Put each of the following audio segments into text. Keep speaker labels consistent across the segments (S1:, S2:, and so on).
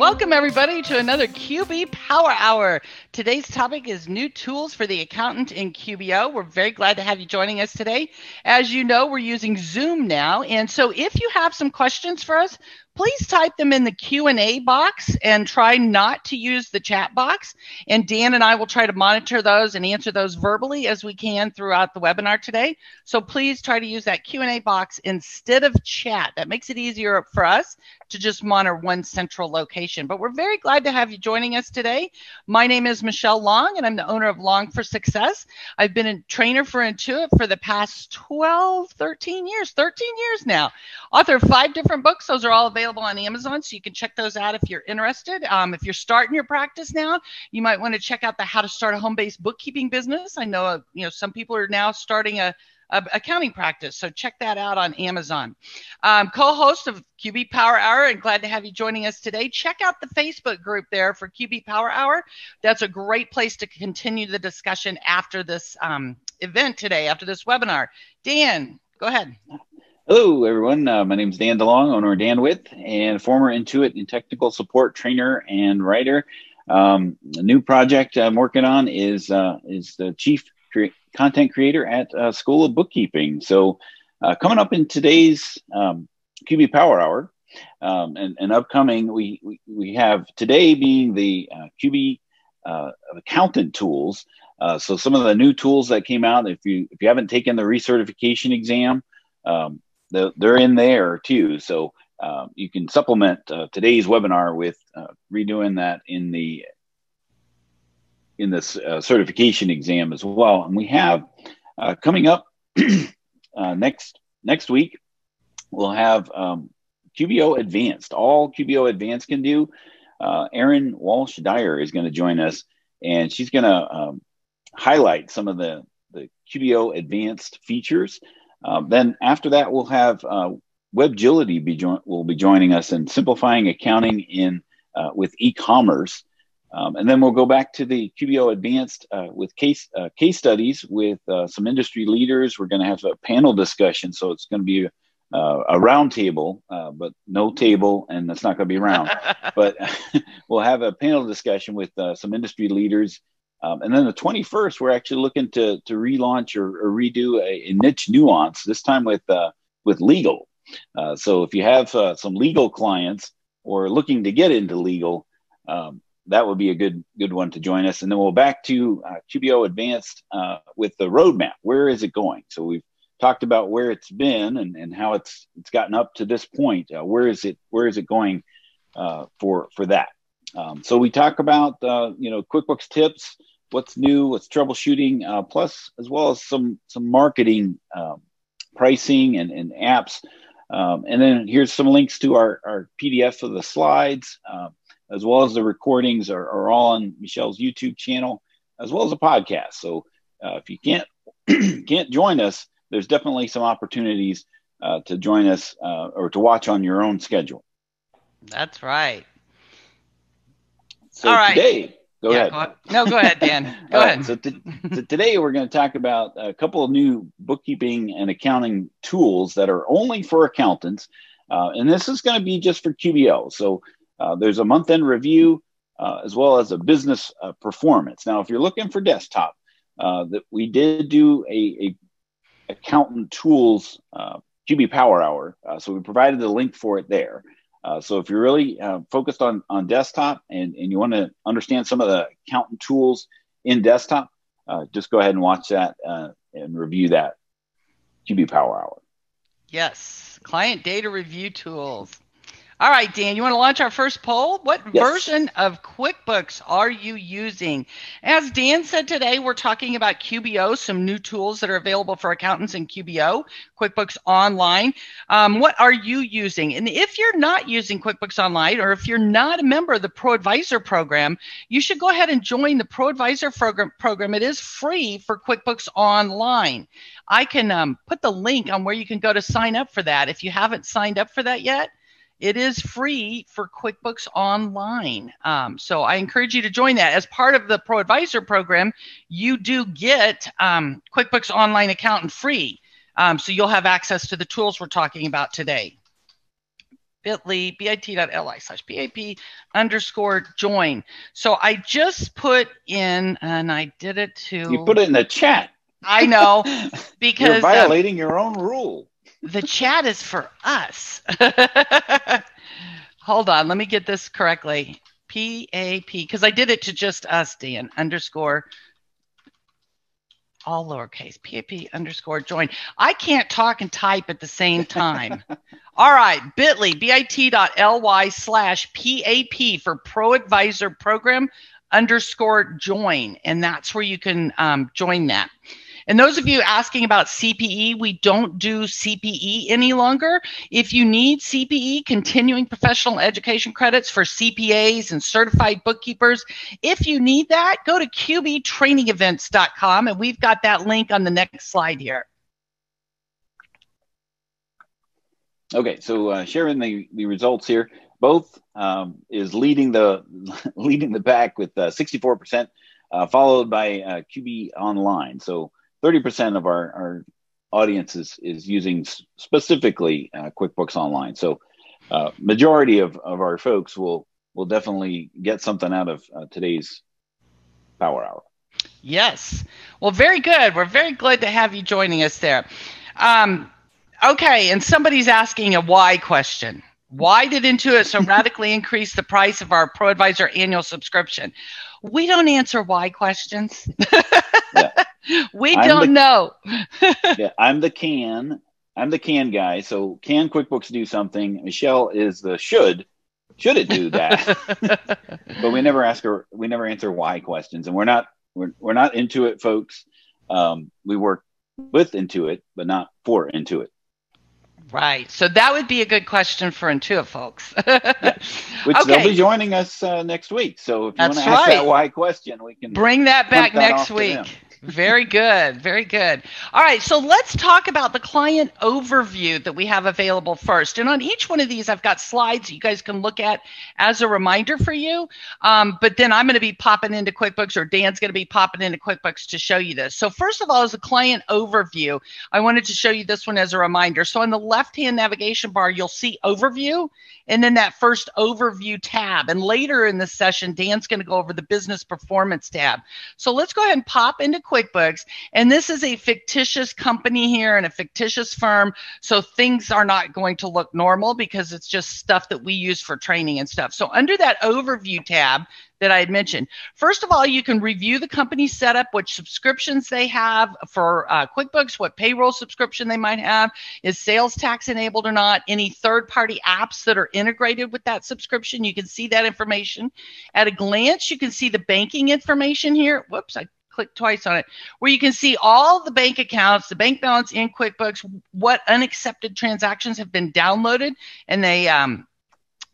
S1: Welcome, everybody, to another QB Power Hour. Today's topic is new tools for the accountant in QBO. We're very glad to have you joining us today. As you know, we're using Zoom now. And so if you have some questions for us, please type them in the q&a box and try not to use the chat box. And dan and i will try to monitor those and answer those verbally as we can throughout the webinar today. So please try to use that q&a box instead of chat. That makes it easier for us to just monitor one central location. But we're very glad to have you joining us today. My name is michelle long and i'm the owner of long for success. I've been a trainer for intuit for the past 12 13 years 13 years now. Author of five different books. Those are all available available on Amazon, so you can check those out if you're interested. Um, if you're starting your practice now, you might want to check out the How to Start a Home-Based Bookkeeping Business. I know, uh, you know, some people are now starting a accounting practice. So check that out on Amazon. Um, co-host of QB Power Hour, and glad to have you joining us today. Check out the Facebook group there for QB Power Hour. That's a great place to continue the discussion after this um, event today, after this webinar. Dan, go ahead.
S2: Hello, everyone. Uh, my name is Dan DeLong, owner of DanWith, and former Intuit and technical support trainer and writer. Um, a new project I'm working on is uh, is the chief cre- content creator at uh, School of Bookkeeping. So, uh, coming up in today's um, QB Power Hour um, and, and, upcoming, we, we, we have today being the uh, QB uh, accountant tools. so, some of the new tools that came out. If you if you haven't taken the recertification exam. Um, they're in there too. So um, you can supplement uh, today's webinar with uh, redoing that in the in this uh, certification exam as well. And we have uh, coming up uh, next next week, we'll have um, QBO Advanced. All QBO Advanced can do. Uh, Erin Walsh Dyer is going to join us, and she's going to um, highlight some of the the QBO Advanced features. Um, then after that, we'll have uh, WebGility be jo- will be joining us in simplifying accounting in uh, with e-commerce. Um, and then we'll go back to the QBO Advanced uh, with case uh, case studies with uh, some industry leaders. We're going to have a panel discussion, so it's going to be uh, a round table, uh, but no table, and that's not going to be round. but we'll have a panel discussion with uh, some industry leaders um, and then the 21st, we're actually looking to to relaunch or, or redo a, a, niche nuance. This time with uh, with legal. Uh, so if you have uh, some legal clients or looking to get into legal, um, that would be a good good one to join us. And then we'll back to uh, QBO Advanced uh, with the roadmap. Where is it going? So we've talked about where it's been and, and how it's it's gotten up to this point. Uh, where is it where is it going for for that? Um, so we talk about you know QuickBooks tips what's new, what's troubleshooting, uh, plus as well as some some marketing, um, pricing, and, and apps. Um, and then here's some links to our, our PDF of the slides, uh, as well as the recordings are, are, all on Michelle's YouTube channel, as well as a podcast. So uh, if you can't can't join us, there's definitely some opportunities uh, to join us uh, or to watch on your own schedule.
S1: That's right.
S2: So all right. today Go, yeah, ahead.
S1: go. No, go ahead, Dan. Go ahead.
S2: so, t- so, today we're going to talk about a couple of new bookkeeping and accounting tools that are only for accountants. Uh, and this is going to be just for QBO. So uh, there's a month end review uh, as well as a business uh, performance. Now, if you're looking for desktop, uh, that we did do a, a accountant tools uh, QB Power Hour. so we provided the link for it there. Uh, so if you're really uh, focused on, on desktop and, and you want to understand some of the accountant tools in desktop, uh, just go ahead and watch that uh, and review that QB Power Hour.
S1: Yes, client data review tools. All right, Dan, you want to launch our first poll? What
S2: Yes.
S1: version of QuickBooks are you using? As Dan said today, we're talking about QBO, some new tools that are available for accountants in QBO, QuickBooks Online. Um, what are you using? And if you're not using QuickBooks Online, or if you're not a member of the Pro Advisor program, you should go ahead and join the Pro Advisor program. program. It is free for QuickBooks Online. I can um, put the link on where you can go to sign up for that. If you haven't signed up for that yet, it is free for QuickBooks Online. Um, so I encourage you to join that. As part of the Pro Advisor program, you do get um, QuickBooks Online Accountant free. Um, so you'll have access to the tools we're talking about today. bit.ly, bit.ly slash PAP underscore join. So I just put in, and I did it to.
S2: You put it in the chat.
S1: I know because You're um,
S2: violating your own rule.
S1: The chat is for us. Hold on, let me get this correctly. PAP, because I did it to just us, Dan, underscore, all lowercase, PAP underscore join. I can't talk and type at the same time. all right, bit.ly, bit.ly slash PAP for Pro Advisor Program underscore join. And that's where you can um, join that. And those of you asking about CPE, we don't do CPE any longer. If you need CPE, continuing professional education credits for CPAs and certified bookkeepers, if you need that, go to qbtrainingevents.com and we've got that link on the next slide here.
S2: Okay, so uh, sharing the, the results here, both um, is leading the leading the pack with uh, 64%, uh, followed by uh, QB Online. So 30% of our, our audience is, is using specifically uh, QuickBooks Online. So uh, majority of, of our folks will will definitely get something out of uh, today's Power Hour.
S1: Yes. Well, very good. We're very glad to have you joining us there. Um, okay, and somebody's asking a why question. Why did Intuit so radically increase the price of our ProAdvisor annual subscription? We don't answer why questions.
S2: Yeah.
S1: we
S2: I'm
S1: don't
S2: the-
S1: know.
S2: yeah, I'm the can. I'm the can guy. So can QuickBooks do something? Michelle is the should. Should it do that? but we never ask her. We never answer why questions, and we're not we're we're not Intuit folks. Um, we work with Intuit, but not for Intuit.
S1: Right. So that would be a good question for Intuit folks.
S2: Which
S1: Okay.
S2: they'll be joining us uh, next week. So if you want to ask
S1: right.
S2: that why question, we can.
S1: Bring that back
S2: that
S1: next week. Very good. Very good. All right. So let's talk about the client overview that we have available first. And on each one of these, I've got slides you guys can look at as a reminder for you. Um, but then I'm going to be popping into QuickBooks or Dan's going to be popping into QuickBooks to show you this. So, first of all, as a client overview, I wanted to show you this one as a reminder. So, on the left hand navigation bar, you'll see overview and then that first overview tab. And later in the session, Dan's going to go over the business performance tab. So let's go ahead and pop into QuickBooks. And this is a fictitious company here and a fictitious firm. So things are not going to look normal because it's just stuff that we use for training and stuff. So under that overview tab, that I had mentioned. First of all, you can review the company setup, which subscriptions they have for uh, QuickBooks, what payroll subscription they might have, is sales tax enabled or not, any third party apps that are integrated with that subscription. You can see that information. At a glance, you can see the banking information here. Whoops, I clicked twice on it, where you can see all the bank accounts, the bank balance in QuickBooks, what unaccepted transactions have been downloaded, and they um,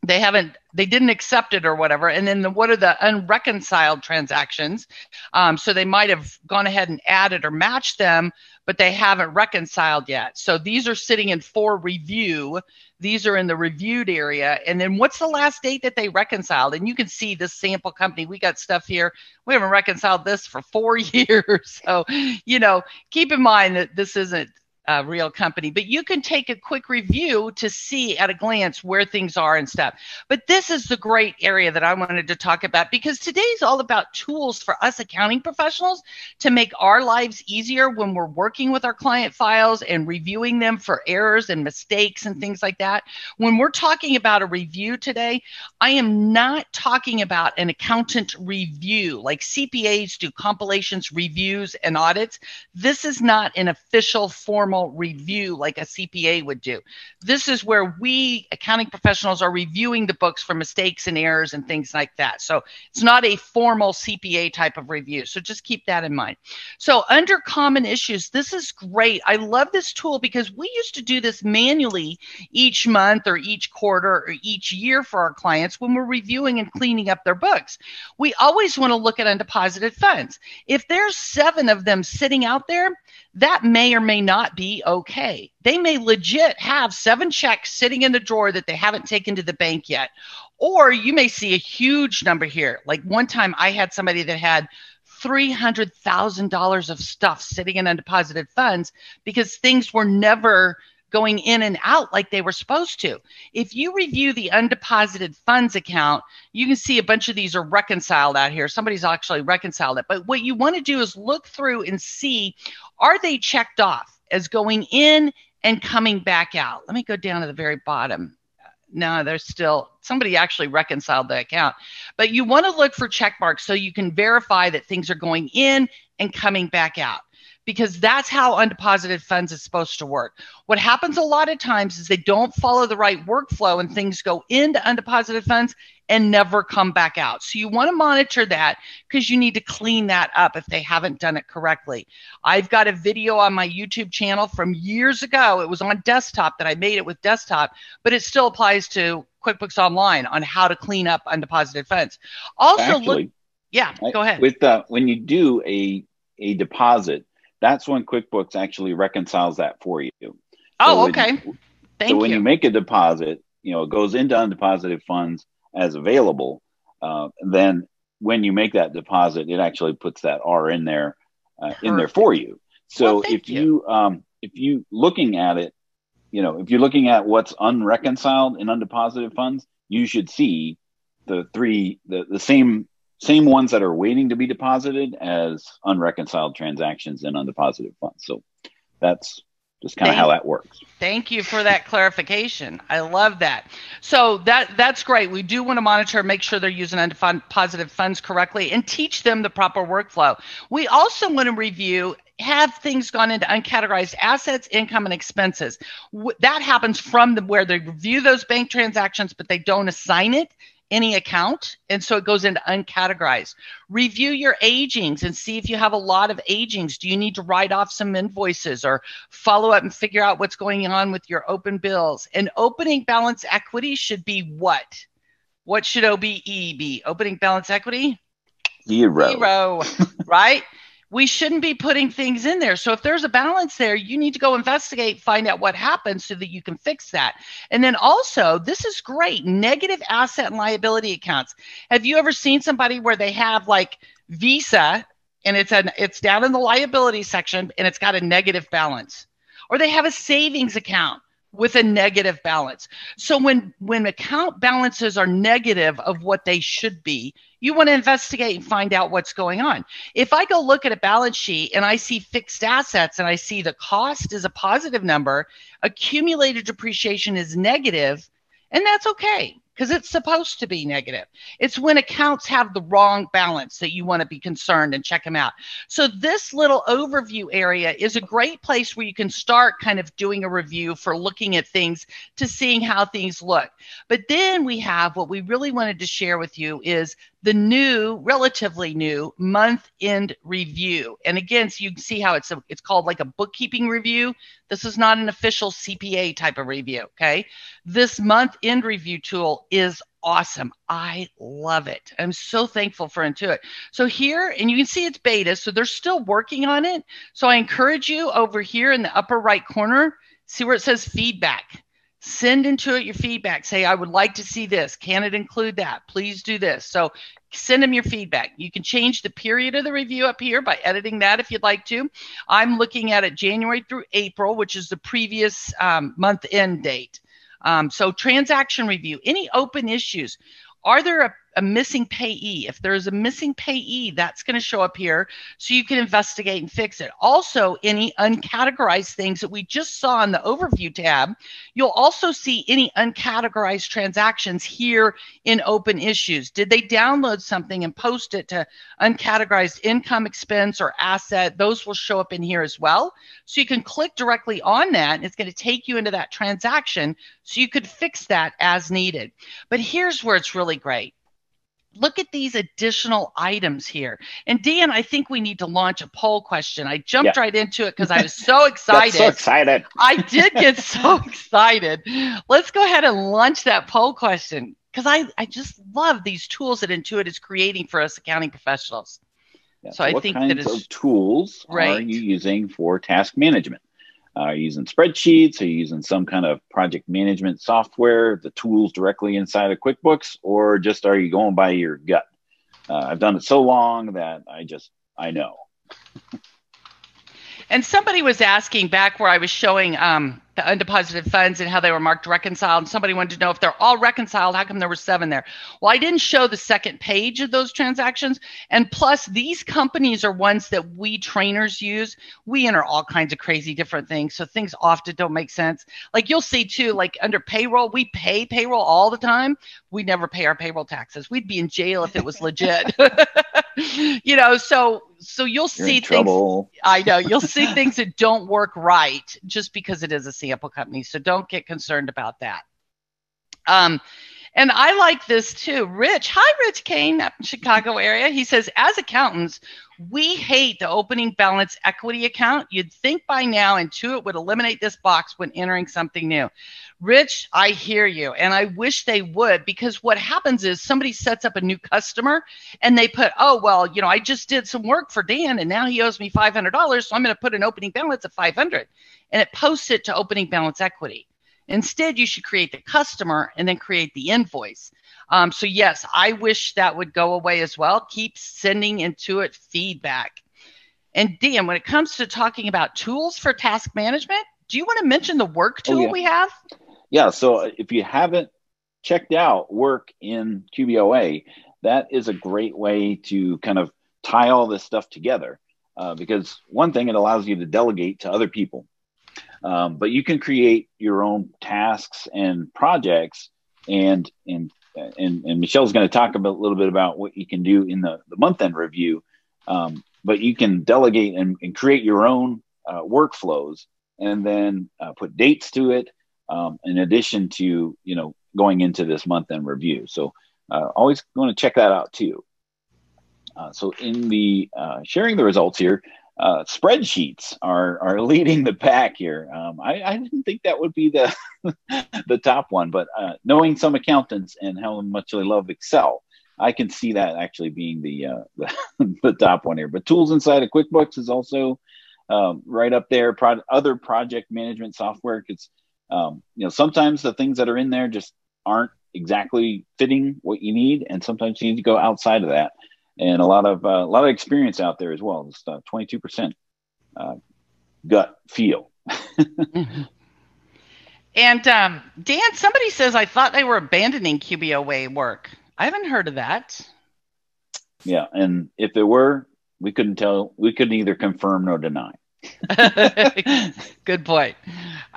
S1: they haven't they didn't accept it or whatever. And then the, what are the unreconciled transactions? Um, so they might have gone ahead and added or matched them but they haven't reconciled yet. So these are sitting in for review. These are in the reviewed area. And then what's the last date that they reconciled? And you can see this sample company. We got stuff here. We haven't reconciled this for four years. So you know keep in mind that this isn't a real company, but you can take a quick review to see at a glance where things are and stuff. But this is the great area that I wanted to talk about because today's all about tools for us accounting professionals to make our lives easier when we're working with our client files and reviewing them for errors and mistakes and things like that. When we're talking about a review today, I am not talking about an accountant review like CPAs do compilations, reviews, and audits. This is not an official formal formal review like a CPA would do. This is where we accounting professionals are reviewing the books for mistakes and errors and things like that. So it's not a formal CPA type of review. So just keep that in mind. So under common issues, this is great. I love this tool because we used to do this manually each month or each quarter or each year for our clients when we're reviewing and cleaning up their books. We always want to look at undeposited funds. If there's seven of them sitting out there, that may or may not be okay. They may legit have seven checks sitting in the drawer that they haven't taken to the bank yet. Or you may see a huge number here. Like one time I had somebody that had $300,000 of stuff sitting in undeposited funds because things were never going in and out like they were supposed to. If you review the undeposited funds account, you can see a bunch of these are reconciled out here. Somebody's actually reconciled it. But what you want to do is look through and see are they checked off as going in and coming back out? Let me go down to the very bottom. No, there's still somebody actually reconciled the account. But you want to look for check marks so you can verify that things are going in and coming back out because that's how undeposited funds is supposed to work. What happens a lot of times is they don't follow the right workflow and things go into undeposited funds and never come back out. So you want to monitor that because you need to clean that up if they haven't done it correctly. I've got a video on my YouTube channel from years ago. It was on desktop that I made it with desktop, but it still applies to QuickBooks Online on how to clean up undeposited funds. Also, Actually, look. Yeah, go ahead.
S2: With uh, when you do a a deposit, that's when QuickBooks actually reconciles that for you.
S1: Oh, so okay. You, Thank
S2: so when you. you make a deposit, you know, it goes into undeposited funds as available. Uh, then when you make that deposit, it actually puts that R in there, uh, in there for you. So well, if you, you um, if you looking at it, you know, if you're looking at what's unreconciled in undeposited funds, you should see the three the, the same same ones that are waiting to be deposited as unreconciled transactions in undeposited funds. So that's just kind of how that works.
S1: Thank you for that clarification. I love that. So that that's great. We do want to monitor, make sure they're using undeposited funds correctly, and teach them the proper workflow. We also want to review have things gone into uncategorized assets, income, and expenses. That happens from the, where they review those bank transactions, but they don't assign it any account. And so it goes into uncategorized. Review your agings and see if you have a lot of agings. Do you need to write off some invoices or follow up and figure out what's going on with your open bills? And opening balance equity should be what? What should OBE be? Opening balance equity?
S2: Zero.
S1: Zero, right? We shouldn't be putting things in there. So if there's a balance there, you need to go investigate, find out what happened so that you can fix that. And then also, this is great negative asset and liability accounts. Have you ever seen somebody where they have like Visa and it's an it's down in the liability section and it's got a negative balance? Or they have a savings account with a negative balance. So when when account balances are negative of what they should be, you want to investigate and find out what's going on. If I go look at a balance sheet and I see fixed assets and I see the cost is a positive number, accumulated depreciation is negative, and that's okay because it's supposed to be negative. It's when accounts have the wrong balance that you want to be concerned and check them out. So, this little overview area is a great place where you can start kind of doing a review for looking at things to seeing how things look. But then we have what we really wanted to share with you is the new, relatively new month end review. And again, so you can see how it's a, it's called like a bookkeeping review. This is not an official CPA type of review. Okay. This month end review tool is awesome. I love it. I'm so thankful for Intuit. So here, and you can see it's beta, so they're still working on it. So I encourage you over here in the upper right corner, see where it says feedback. Send Intuit your feedback. Say, I would like to see this. Can it include that? Please do this. So send them your feedback. You can change the period of the review up here by editing that if you'd like to. I'm looking at it January through April, which is the previous um, month end date. Um, so transaction review, any open issues. Are there a, a missing payee. If there's a missing payee, that's going to show up here so you can investigate and fix it. Also, any uncategorized things that we just saw in the overview tab, you'll also see any uncategorized transactions here in open issues. Did they download something and post it to uncategorized income expense or asset? Those will show up in here as well. So you can click directly on that it's going to take you into that transaction so you could fix that as needed. But here's where it's really great look at these additional items here. And Dan, I think we need to launch a poll question. I jumped yeah. right into it because I was so excited.
S2: so excited.
S1: I did get so excited. Let's go ahead and launch that poll question because I, I just love these tools that Intuit is creating for us accounting professionals.
S2: Yeah. So, so, I think that is, tools right. are you using for task management? Are you using spreadsheets? Are you using some kind of project management software, the tools directly inside of QuickBooks, or just are you going by your gut? Uh, I've done it so long that I just, I know.
S1: and somebody was asking back where I was showing um, the undeposited funds and how they were marked reconciled. And somebody wanted to know if they're all reconciled. How come there were seven there? Well, I didn't show the second page of those transactions. And plus, these companies are ones that we trainers use. We enter all kinds of crazy different things. So things often don't make sense. Like you'll see too, like under payroll, we pay payroll all the time. We never pay our payroll taxes. We'd be in jail if it was legit. you know, so so you'll You're see things. I know you'll see things that don't work right just because it is a sample company. So don't get concerned about that. Um, and I like this too. Rich, hi, Rich Kane up in Chicago area. He says, as accountants, we hate the opening balance equity account. You'd think by now Intuit would eliminate this box when entering something new. Rich, I hear you. And I wish they would because what happens is somebody sets up a new customer and they put, oh, well, you know, I just did some work for Dan and now he owes me $500. So I'm going to put an opening balance of 500 and it posts it to opening balance equity. Instead, you should create the customer and then create the invoice. Um, so, yes, I wish that would go away as well. Keep sending Intuit feedback. And Dan, when it comes to talking about tools for task management, do you want to mention the work tool oh, yeah. we have?
S2: Yeah. So, if you haven't checked out work in QBOA, that is a great way to kind of tie all this stuff together. Uh, because one thing, it allows you to delegate to other people. Um, but you can create your own tasks and projects, and and and, and Michelle's going to talk a little bit about what you can do in the, the month end review. Um, but you can delegate and, and create your own uh, workflows, and then uh, put dates to it. Um, in addition to you know going into this month end review, so uh, always going to check that out too. Uh, so in the uh, sharing the results here, uh, spreadsheets are are leading the pack here. Um, I, I, didn't think that would be the the top one, but uh, knowing some accountants and how much they love Excel, I can see that actually being the uh, the, the, top one here. But tools inside of QuickBooks is also um, right up there. Pro- other project management software, because um, you know sometimes the things that are in there just aren't exactly fitting what you need, and sometimes you need to go outside of that and a lot of uh, a lot of experience out there as well. Just twenty two percent uh, gut feel.
S1: mm-hmm. And um, Dan, somebody says I thought they were abandoning QBOA work. I haven't heard of that.
S2: Yeah, and if it were, we couldn't tell. We couldn't either confirm nor deny.
S1: Good point.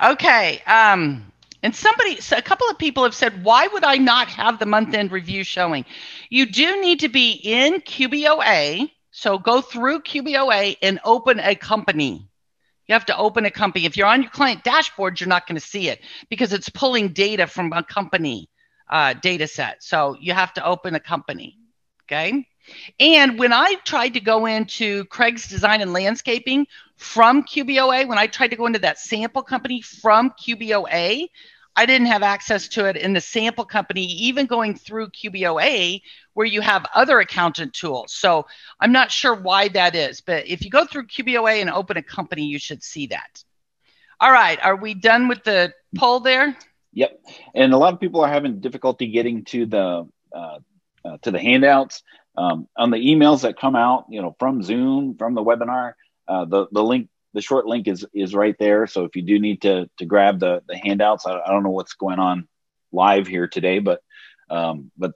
S1: Okay. Um, and somebody, a couple of people have said, why would I not have the month end review showing? You do need to be in QBOA. So go through QBOA and open a company. You have to open a company. If you're on your client dashboard, you're not going to see it because it's pulling data from a company uh, data set. So you have to open a company. Okay. And when I tried to go into Craig's Design and Landscaping from QBOA, when I tried to go into that sample company from QBOA, I didn't have access to it in the sample company, even going through QBOA, where you have other accountant tools. So I'm not sure why that is, but if you go through QBOA and open a company, you should see that. All right, are we done with the poll there?
S2: Yep, and a lot of people are having difficulty getting to the uh, uh, to the handouts um, on the emails that come out, you know, from Zoom, from the webinar. Uh, the the link, the short link is is right there. So if you do need to to grab the the handouts, I, I don't know what's going on live here today, but um, but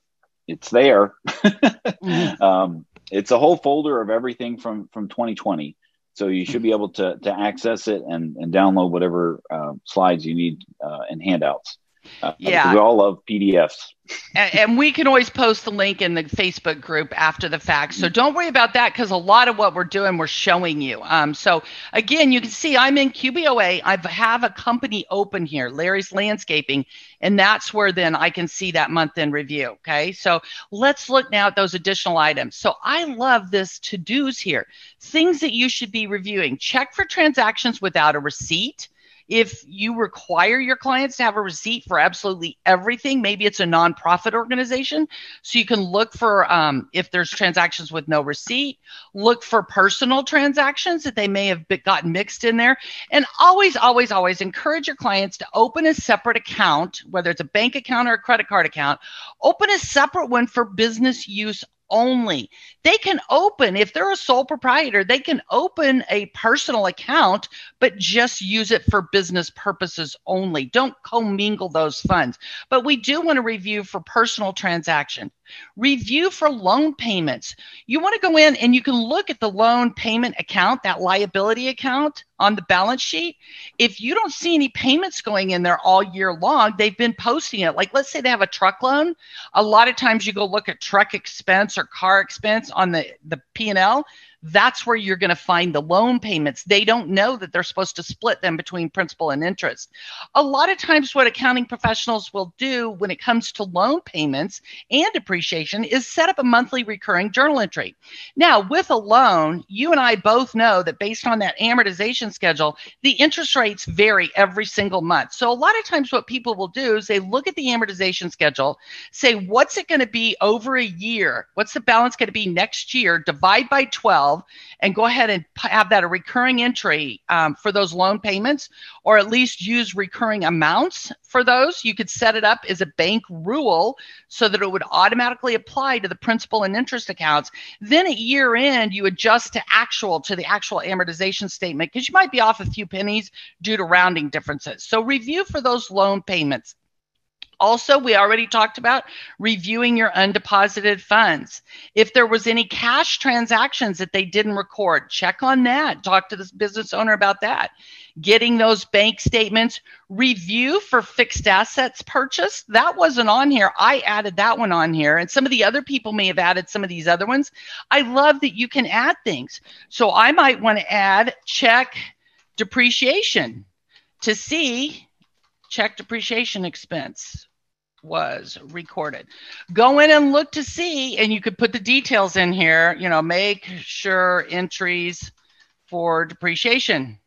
S2: it's there. mm-hmm. um, it's a whole folder of everything from from 2020. So you should be able to to access it and and download whatever uh, slides you need uh, and handouts. Uh,
S1: yeah,
S2: we all love PDFs.
S1: and, and, we can always post the link in the Facebook group after the fact. So don't worry about that because a lot of what we're doing, we're showing you. Um, so again, you can see I'm in QBOA. I have a company open here, Larry's Landscaping, and that's where then I can see that month end review. Okay, so let's look now at those additional items. So I love this to dos here, things that you should be reviewing. Check for transactions without a receipt if you require your clients to have a receipt for absolutely everything, maybe it's a nonprofit organization. So you can look for um, if there's transactions with no receipt, look for personal transactions that they may have gotten mixed in there. And always, always, always encourage your clients to open a separate account, whether it's a bank account or a credit card account, open a separate one for business use only. They can open, if they're a sole proprietor, they can open a personal account, but just use it for business purposes only. Don't commingle those funds. But we do want to review for personal transaction. Review for loan payments. You want to go in and you can look at the loan payment account, that liability account on the balance sheet. If you don't see any payments going in there all year long, they've been posting it. Like let's say they have a truck loan. A lot of times you go look at truck expense or car expense on the, the P&L that's where you're going to find the loan payments. They don't know that they're supposed to split them between principal and interest. A lot of times, what accounting professionals will do when it comes to loan payments and depreciation is set up a monthly recurring journal entry. Now, with a loan, you and I both know that based on that amortization schedule, the interest rates vary every single month. So, a lot of times, what people will do is they look at the amortization schedule, say, what's it going to be over a year? What's the balance going to be next year? Divide by 12 12 and go ahead and have that a recurring entry um, for those loan payments, or at least use recurring amounts for those. You could set it up as a bank rule so that it would automatically apply to the principal and interest accounts. Then at year end, you adjust to actual, to the actual amortization statement because you might be off a few pennies due to rounding differences. So review for those loan payments. Also, we already talked about reviewing your undeposited funds. If there was any cash transactions that they didn't record, check on that. Talk to the business owner about that. Getting those bank statements, review for fixed assets purchase. That wasn't on here. I added that one on here, and some of the other people may have added some of these other ones. I love that you can add things. So I might want to add check depreciation to see check depreciation expense was recorded. Go in and look to see, and you could put the details in here, you know, make sure entries for depreciation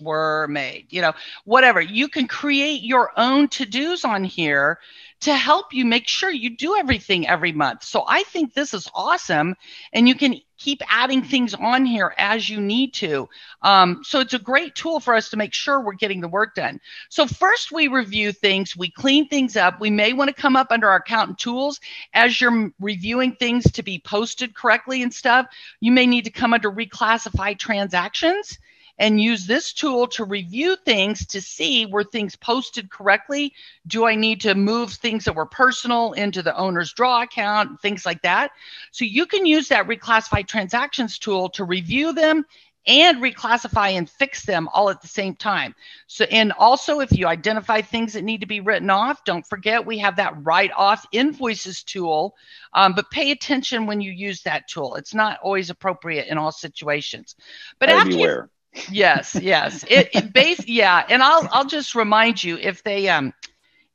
S1: were made, you know, whatever. You can create your own to dos on here to help you make sure you do everything every month. So I think this is awesome. And you can keep adding things on here as you need to. Um, so it's a great tool for us to make sure we're getting the work done. So first we review things, we clean things up. We may want to come up under our accountant tools as you're reviewing things to be posted correctly and stuff. You may need to come under reclassify transactions and use this tool to review things to see were things posted correctly. Do I need to move things that were personal into the owner's draw account, things like that? So you can use that reclassify transactions tool to review them and reclassify and fix them all at the same time. So, and also if you identify things that need to be written off, don't forget we have that write off invoices tool. Um, but pay attention when you use that tool. It's not always appropriate in all situations. But
S2: after you,
S1: yes, yes. It, it base yeah, and I'll I'll just remind you if they um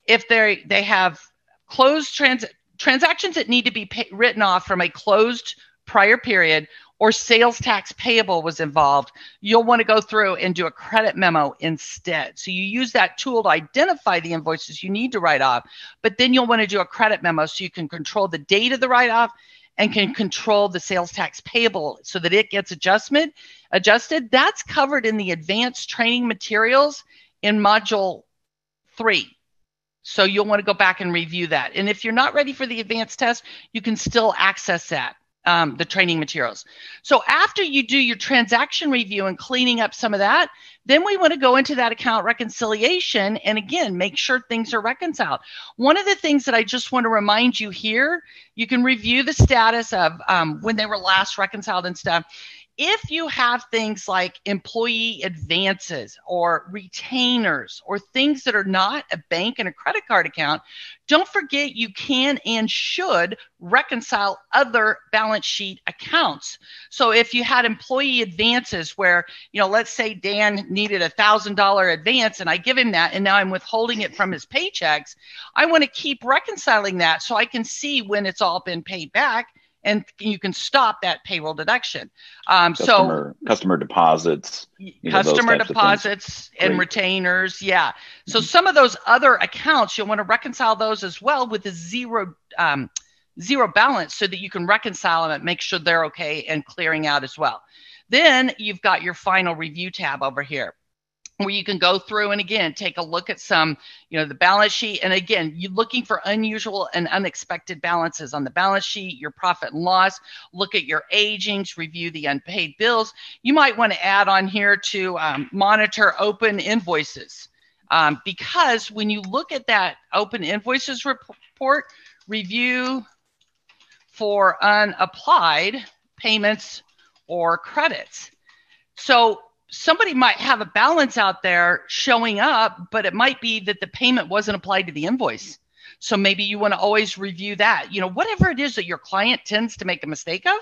S1: if they they have closed trans transactions that need to be pay, written off from a closed prior period or sales tax payable was involved, you'll want to go through and do a credit memo instead. So you use that tool to identify the invoices you need to write off, but then you'll want to do a credit memo so you can control the date of the write off and can control the sales tax payable so that it gets adjustment adjusted that's covered in the advanced training materials in module 3 so you'll want to go back and review that. And if you're not ready for the advanced test you can still access that um, the training materials. So after you do your transaction review and cleaning up some of that, then we want to go into that account reconciliation and again make sure things are reconciled. One of the things that I just want to remind you here, you can review the status of um, when they were last reconciled and stuff if you have things like employee advances or retainers or things that are not a bank and a credit card account, don't forget you can and should reconcile other balance sheet accounts. So if you had employee advances where, you know, let's say Dan needed a thousand dollar advance and I give him that and now I'm withholding it from his paychecks, I want to keep reconciling that so I can see when it's all been paid back and you can stop that payroll deduction.
S2: Um, customer, so customer deposits,
S1: customer know, deposits and Great. retainers. Yeah. So mm-hmm. some of those other accounts, you'll want to reconcile those as well with the zero, um, zero balance so that you can reconcile them and make sure they're okay and clearing out as well. Then you've got your final review tab over here where you can go through and again take a look at some you know the balance sheet. And again you're looking for unusual and unexpected balances on the balance sheet your profit and loss look at your agings review the unpaid bills. You might want to add on here to um, monitor open invoices um, because when you look at that open invoices report review for unapplied payments or credits. So somebody might have a balance out there showing up, but it might be that the payment wasn't applied to the invoice. So maybe you want to always review that. You know, whatever it is that your client tends to make a mistake of,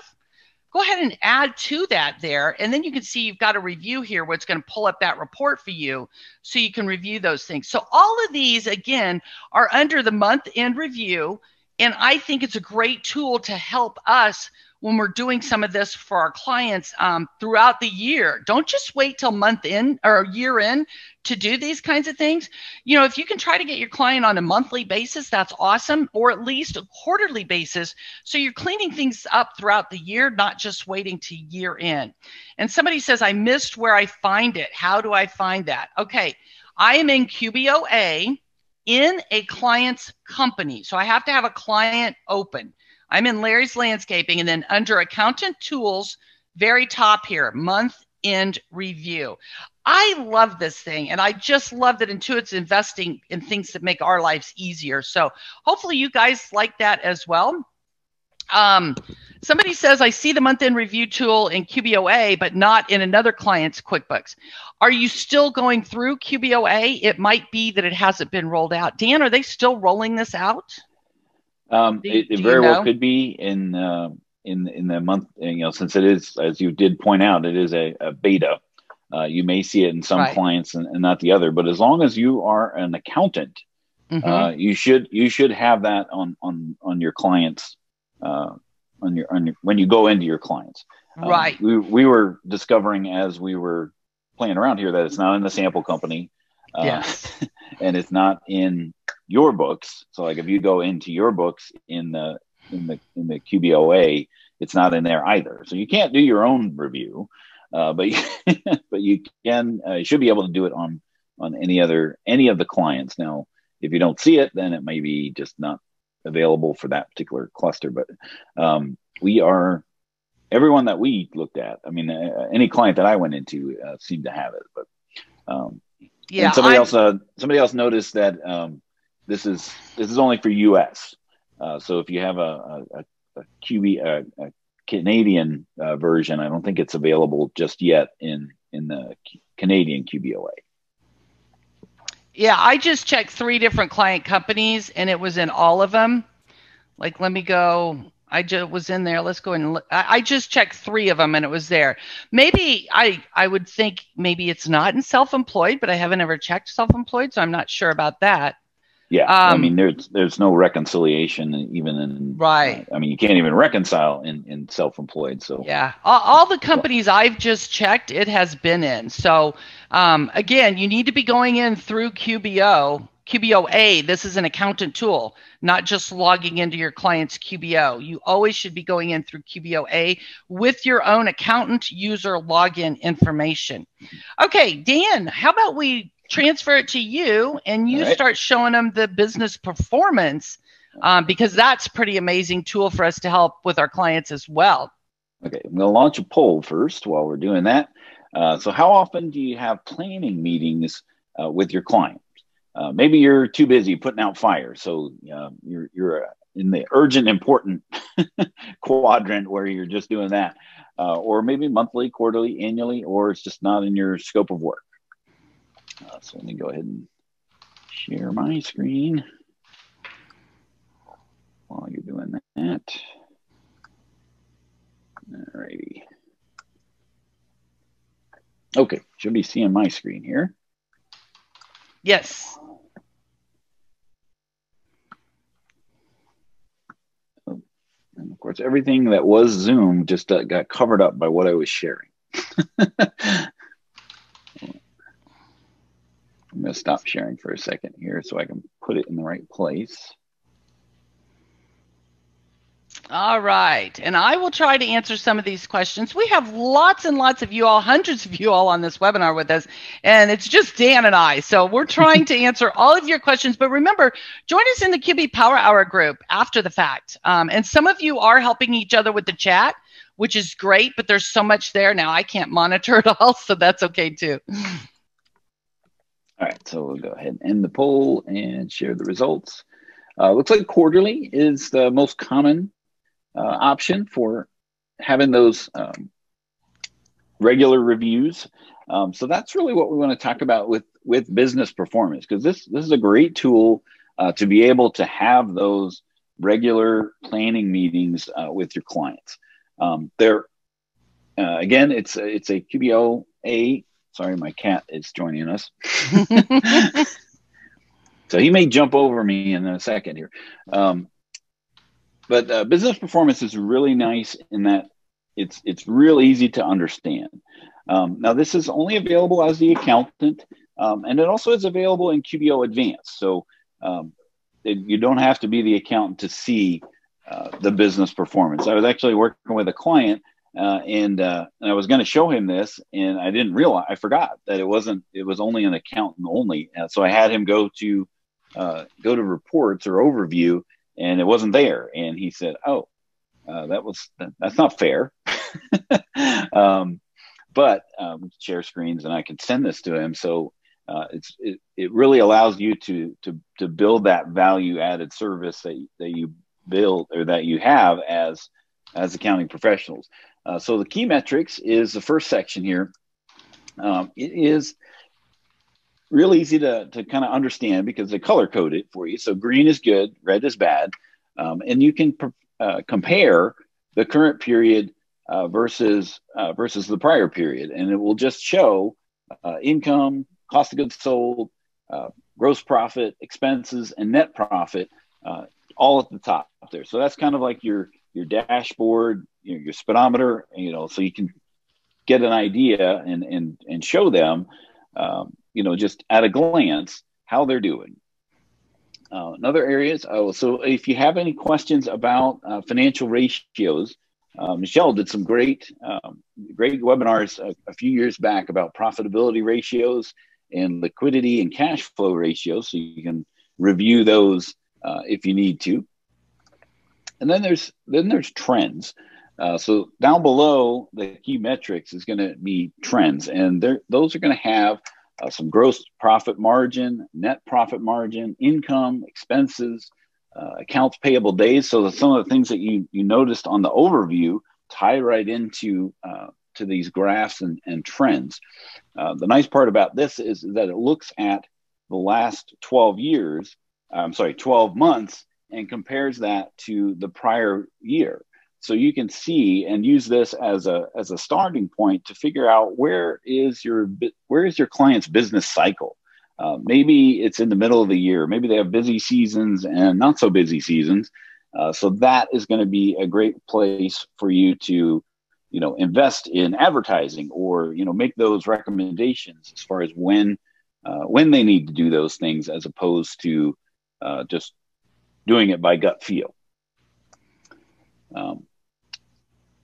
S1: go ahead and add to that there. And then you can see you've got a review here where it's going to pull up that report for you so you can review those things. So all of these, again, are under the month end review. And I think it's a great tool to help us when we're doing some of this for our clients um, throughout the year. Don't just wait till month in or year in to do these kinds of things. You know, if you can try to get your client on a monthly basis, that's awesome, or at least a quarterly basis. So you're cleaning things up throughout the year, not just waiting to year in. And somebody says, I missed where I find it. How do I find that? Okay, I am in QBOA in a client's company. So I have to have a client open. I'm in Larry's Landscaping, and then under Accountant Tools, very top here, month end review. I love this thing, and I just love that Intuit's investing in things that make our lives easier. So hopefully you guys like that as well. Um, somebody says, I see the month end review tool in QBOA, but not in another client's QuickBooks. Are you still going through QBOA? It might be that it hasn't been rolled out. Dan, are they still rolling this out?
S2: Um, do, it, it very well could be in uh, in in the month. You know, since it is, as you did point out, it is a, a beta. Uh, you may see it in some right. clients and, and, not the other. But as long as you are an accountant, mm-hmm. uh, you should you should have that on on on your clients uh, on your on your when you go into your clients.
S1: Um, right.
S2: We we were discovering as we were playing around here that it's not in the sample company.
S1: Uh, yes.
S2: and it's not in your books. So like if you go into your books in the in the in the QBOA, it's not in there either. So you can't do your own review, uh, but you, but you can uh, you should be able to do it on on any other any of the clients. Now, if you don't see it, then it may be just not available for that particular cluster. But um, we are everyone that we looked at. I mean, uh, any client that I went into uh, seemed to have it, but um, yeah. And somebody I'm, else uh, somebody else noticed that um, this is this is only for U.S. Uh, so if you have a, a, a QB a, a Canadian uh, version, I don't think it's available just yet in in the Canadian QBOA.
S1: Yeah, I just checked three different client companies, and it was in all of them. Like, let me go. I just was in there. Let's go and look. I just checked three of them, and it was there. Maybe I I would think maybe it's not in self-employed, but I haven't ever checked self-employed, so I'm not sure about that.
S2: Yeah, um, I mean, there's there's no reconciliation even in
S1: right.
S2: I mean, you can't even reconcile in in self-employed. So
S1: yeah, all, all the companies I've just checked, it has been in. So um, again, you need to be going in through QBO. QBOA, this is an accountant tool, not just logging into your client's QBO. You always should be going in through QBOA with your own accountant user login information. Okay, Dan, how about we transfer it to you and you right. start showing them the business performance um, because that's pretty amazing tool for us to help with our clients as well.
S2: Okay, I'm going to launch a poll first while we're doing that. Uh, so, how often do you have planning meetings uh, with your client? Uh, maybe you're too busy putting out fires, so uh, you're you're uh, in the urgent, important quadrant where you're just doing that, uh, or maybe monthly, quarterly, annually, or it's just not in your scope of work. So, let me go ahead and share my screen while you're doing that. All righty. Okay, should be seeing my screen here.
S1: Yes.
S2: Oh, and of course, everything that was Zoom just uh, got covered up by what I was sharing. I'm going to stop sharing for a second here so I can put it in the right place.
S1: All right. And I will try to answer some of these questions. We have lots and lots of you all, hundreds of you all on this webinar with us. And it's just Dan and I. So we're trying to answer all of your questions. But remember, join us in the QB Power Hour group after the fact. Um, and some of you are helping each other with the chat, which is great. But there's so much there now. I can't monitor it all. So that's okay too.
S2: All right. So we'll go ahead and end the poll and share the results. Uh, looks like quarterly is the most common uh, option for having those um, regular reviews. Um, so that's really what we want to talk about with with business performance because this this is a great tool uh, to be able to have those regular planning meetings uh, with your clients. Um, there, uh, again, it's it's a QBO A. Sorry, my cat is joining us. so he may jump over me in a second here. Um, but uh, business performance is really nice in that it's it's real easy to understand. Um, now this is only available as the accountant, um, and it also is available in QBO Advanced. So um, it, you don't have to be the accountant to see uh, the business performance. I was actually working with a client, uh, and, uh, and I was going to show him this, and I didn't realize I forgot that it wasn't it was only an accountant only. Uh, so I had him go to uh, go to reports or overview and it wasn't there. And he said, "Oh, uh, that was that's not fair." um, but um, share screens, and I can send this to him. So uh, it's it, it really allows you to to to build that value added service that that you build or that you have as as accounting professionals. Uh, so the key metrics is the first section here. Um, it is real easy to, to kind of understand because they color code it for you. So green is good, red is bad. Um, and you can uh, compare the current period uh, versus uh, versus the prior period, and it will just show uh, income, cost of goods sold, uh, gross profit, expenses, and net profit all at the top there. So that's kind of like your your dashboard, your, your speedometer, you know, so you can get an idea and and and show them um, you know, just at a glance how they're doing. Uh, another areas, oh, so if you have any questions about uh, financial ratios, uh, Michelle did some great, um, great webinars a, a, few years back about profitability ratios and liquidity and cash flow ratios. So you can review those uh, if you need to. And then there's then there's trends. Uh, so down below the key metrics is going to be trends, and those are going to have uh, some gross profit margin, net profit margin, income, expenses, uh, accounts payable days. So some of the things that you you noticed on the overview tie right into uh, to these graphs and, and trends. Uh, the nice part about this is that it looks at the last 12 years, I'm sorry, 12 months, and compares that to the prior year. So you can see and use this as a as a starting point to figure out where is your where is your client's business cycle? Uh, maybe it's in the middle of the year. Maybe they have busy seasons and not so busy seasons. Uh, so that is going to be a great place for you to you know invest in advertising or you know make those recommendations as far as when uh, when they need to do those things as opposed to uh, just doing it by gut feel um,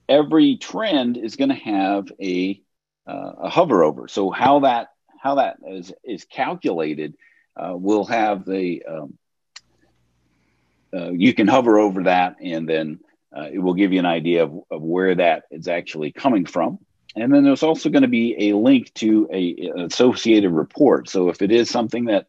S2: every trend is going to have a, uh, a hover over. So how that how that is is calculated, uh, will have the um, uh, you can hover over that and then uh, it will give you an idea of, of where that is actually coming from. And then there's also going to be a link to a, associated report. So if it is something that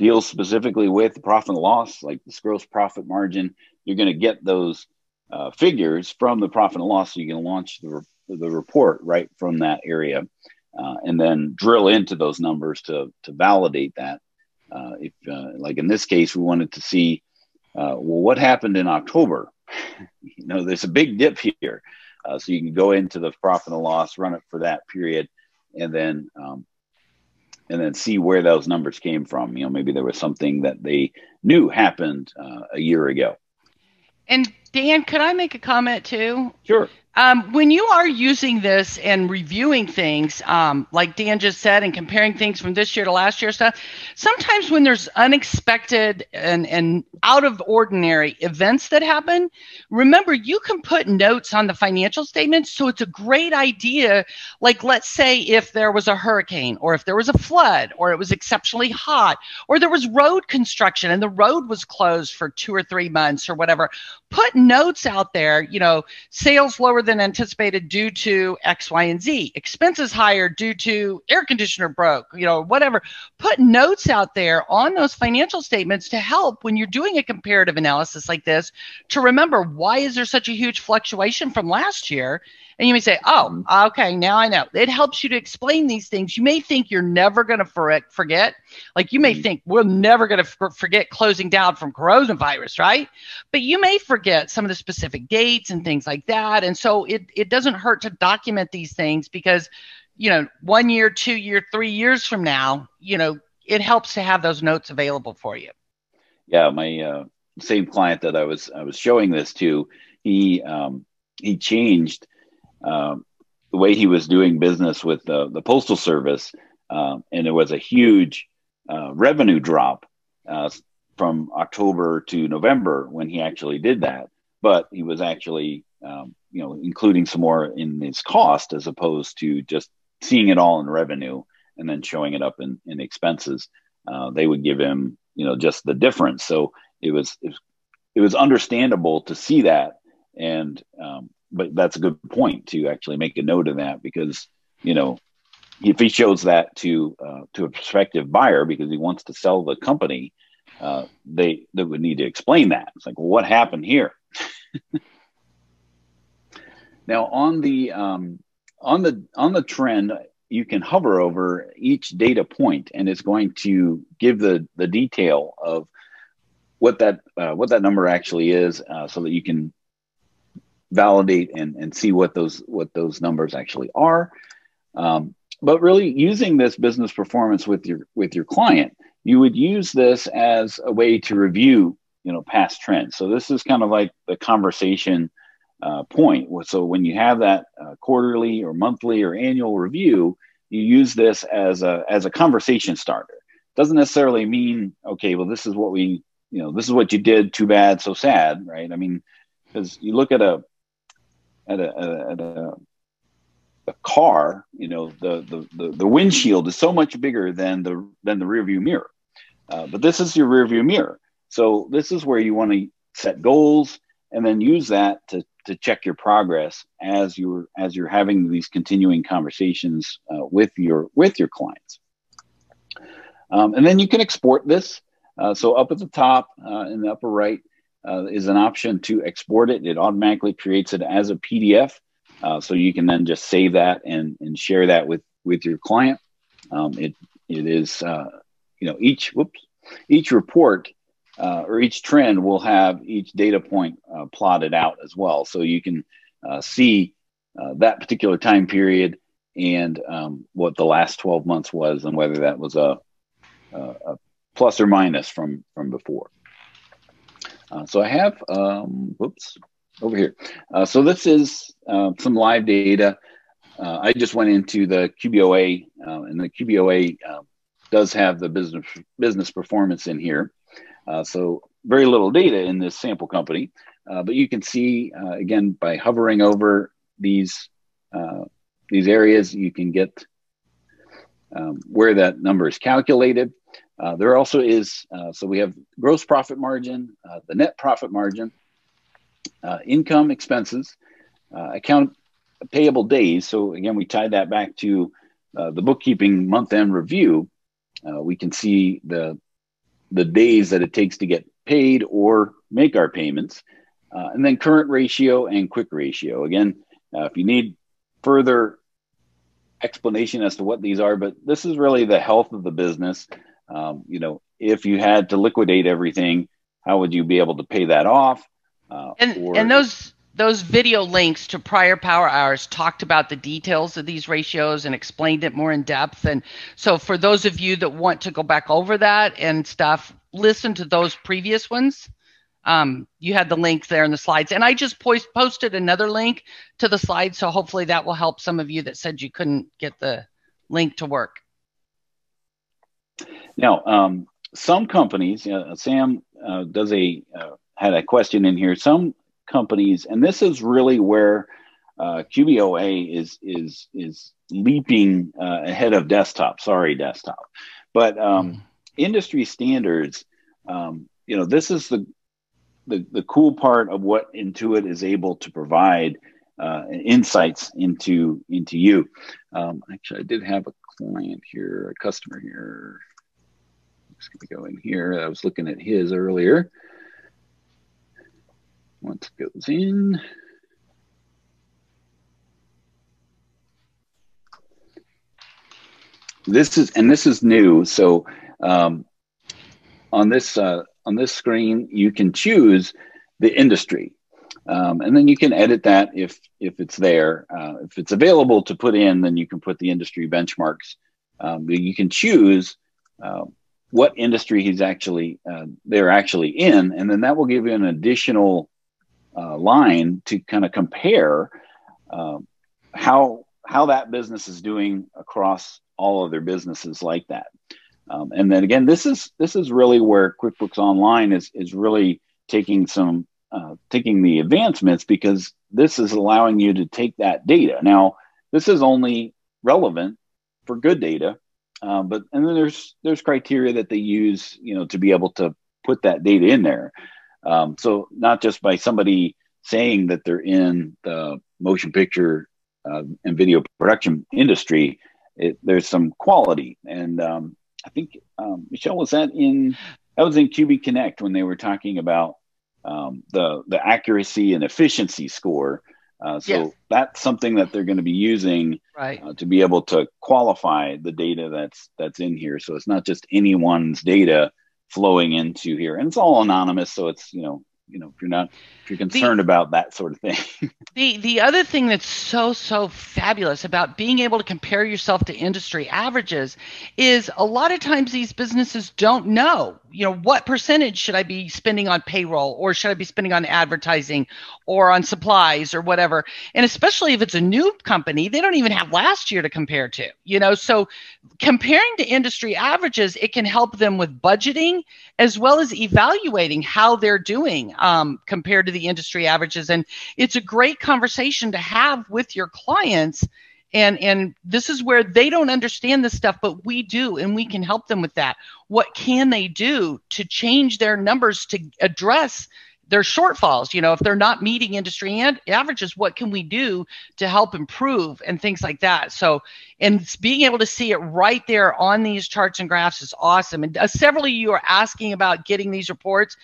S2: deals specifically with profit and loss, like this gross profit margin, you're going to get those uh, figures from the profit and loss. So you can launch the, the report right from that area uh, and then drill into those numbers to, to validate that. Uh, if, uh, like in this case, we wanted to see, uh, well, what happened in October? you know, there's a big dip here. Uh, so you can go into the profit and loss, run it for that period, and then um, and then see where those numbers came from. You know, maybe there was something that they knew happened uh, a year ago.
S1: And Dan, could I make a comment too?
S2: Sure.
S1: Um, when you are using this and reviewing things, um, like Dan just said, and comparing things from this year to last year stuff, sometimes when there's unexpected and, and out of ordinary events that happen, remember you can put notes on the financial statements. So it's a great idea. Like, let's say if there was a hurricane, or if there was a flood, or it was exceptionally hot, or there was road construction and the road was closed for two or three months or whatever, put notes out there, you know, sales lower than anticipated due to X, Y, and Z. Expenses higher due to air conditioner broke, you know, whatever. Put notes out there on those financial statements to help when you're doing a comparative analysis like this to remember why is there such a huge fluctuation from last year and you may say, oh, mm-hmm. okay, now I know. It helps you to explain these things. You may think you're never going to forget. Like you may mm-hmm. think we're never going to forget closing down from coronavirus, right? But you may forget some of the specific dates and things like that. And so it, it doesn't hurt to document these things because, you know, one year, two year, three years from now, you know, it helps to have those notes available for you.
S2: Yeah, my uh, same client that I was I was showing this to, he um, he changed um, the way he was doing business with the, postal service, um, and it was a huge uh, revenue drop uh, from October to November when he actually did that. But he was actually, um, you know, including some more in his cost as opposed to just seeing it all in revenue and then showing it up in, in expenses. Uh, they would give him, you know, just the difference. So it was, it was, it was understandable to see that and um, but that's a good point to actually make a note of that because you know if he shows that to uh, to a prospective buyer because he wants to sell the company, uh, they they would need to explain that. It's like, well, what happened here? now on the um, on the on the trend, you can hover over each data point, and it's going to give the the detail of what that uh, what that number actually is, uh, so that you can validate and, and see what those what those numbers actually are. Um, but really using this business performance with your with your client, you would use this as a way to review you know past trends. So this is kind of like the conversation uh, point. So when you have that uh, quarterly or monthly or annual review, you use this as a as a conversation starter. Doesn't necessarily mean okay, well this is what we you know this is what you did. Too bad, so sad, right? I mean, because you look at a at a, at a, a car, you know, the, the, the, the, windshield is so much bigger than the, than the rear view mirror. Uh, but this is your rear view mirror. So this is where you want to set goals and then use that to, to check your progress as you're, as you're having these continuing conversations uh, with your, with your clients. Um, and then you can export this. Uh, so up at the top uh, in the upper right, uh, is an option to export it. It automatically creates it as a PDF. Uh, so you can then just save that and, and share that with, with your client. Um, it, it is, uh, you know, each, whoops, each report uh, or each trend will have each data point uh, plotted out as well. So you can uh, see that particular time period and um, what the last 12 months was and whether that was a, a, a plus or minus from, from before. Uh, so I have, um, whoops, over here. Uh, so this is uh, some live data. Uh, I just went into the QBOA, uh, and the QBOA uh, does have the business business performance in here. so very little data in this sample company, but you can see again by hovering over these these areas, you can get um, where that number is calculated. Uh, there also is, uh, so we have gross profit margin, uh, the net profit margin, uh, income expenses, uh, account payable days. So again, we tie that back to the bookkeeping month end review. we can see the the days that it takes to get paid or make our payments, and then current ratio and quick ratio. Again, if you need further explanation as to what these are, but this is really the health of the business. Um, you know, if you had to liquidate everything, how would you be able to pay that off?
S1: Uh, and or, and those those video links to prior power hours talked about the details of these ratios and explained it more in depth. And so, for those of you that want to go back over that and stuff, listen to those previous ones. Um, you had the link there in the slides, and I just post, posted another link to the slides, so hopefully that will help some of you that said you couldn't get the link to work.
S2: Now, um, some companies, uh, Sam uh, does a uh, had a question in here. Some companies, and this is really where uh, QBOA is is is leaping uh, ahead of desktop. Sorry, desktop, but um, mm. industry standards. Um, you know, this is the, the the cool part of what Intuit is able to provide uh, insights into into you. Um, actually, I did have a client here, a customer here just going to go in here. I was looking at his earlier. Once it goes in, this is and this is new. So um, on this uh, on this screen, you can choose the industry, um, and then you can edit that if if it's there. Uh, if it's available to put in, then you can put the industry benchmarks. Um, you can choose uh, what industry he's actually uh, they're actually in, and then that will give you an additional uh, line to kind of compare uh, how how that business is doing across all other businesses like that. Um, and then again, this is this is really where QuickBooks Online is is really taking some uh, taking the advancements because this is allowing you to take that data. Now, this is only relevant for good data um, but and then there's there's criteria that they use, you know, to be able to put that data in there. Um, so not just by somebody saying that they're in the motion picture uh, and video production industry, it, there's some quality. And um, I think um, Michelle was that in that was in QB Connect when they were talking about um, the the accuracy and efficiency score uh, so yes. that's something that they're going to be using
S1: right.
S2: uh, to be able to qualify the data that's that's in here. So it's not just anyone's data flowing into here, and it's all anonymous. So it's you know you know if you're not if you're concerned the, about that sort of thing.
S1: the the other thing that's so so fabulous about being able to compare yourself to industry averages is a lot of times these businesses don't know you know what percentage should i be spending on payroll or should i be spending on advertising or on supplies or whatever. And especially if it's a new company they don't even have last year to compare to you know? So comparing to industry averages it can help them with budgeting as well as evaluating how they're doing um, compared to the industry averages. And it's a great conversation to have with your clients. And and this is where they don't understand this stuff but we do and we can help them with that. What can they do to change their numbers to address their shortfalls you know if they're not meeting industry averages what can we do to help improve and things like that so and being able to see it right there on these charts and graphs is awesome and uh, several of you are asking about getting these reports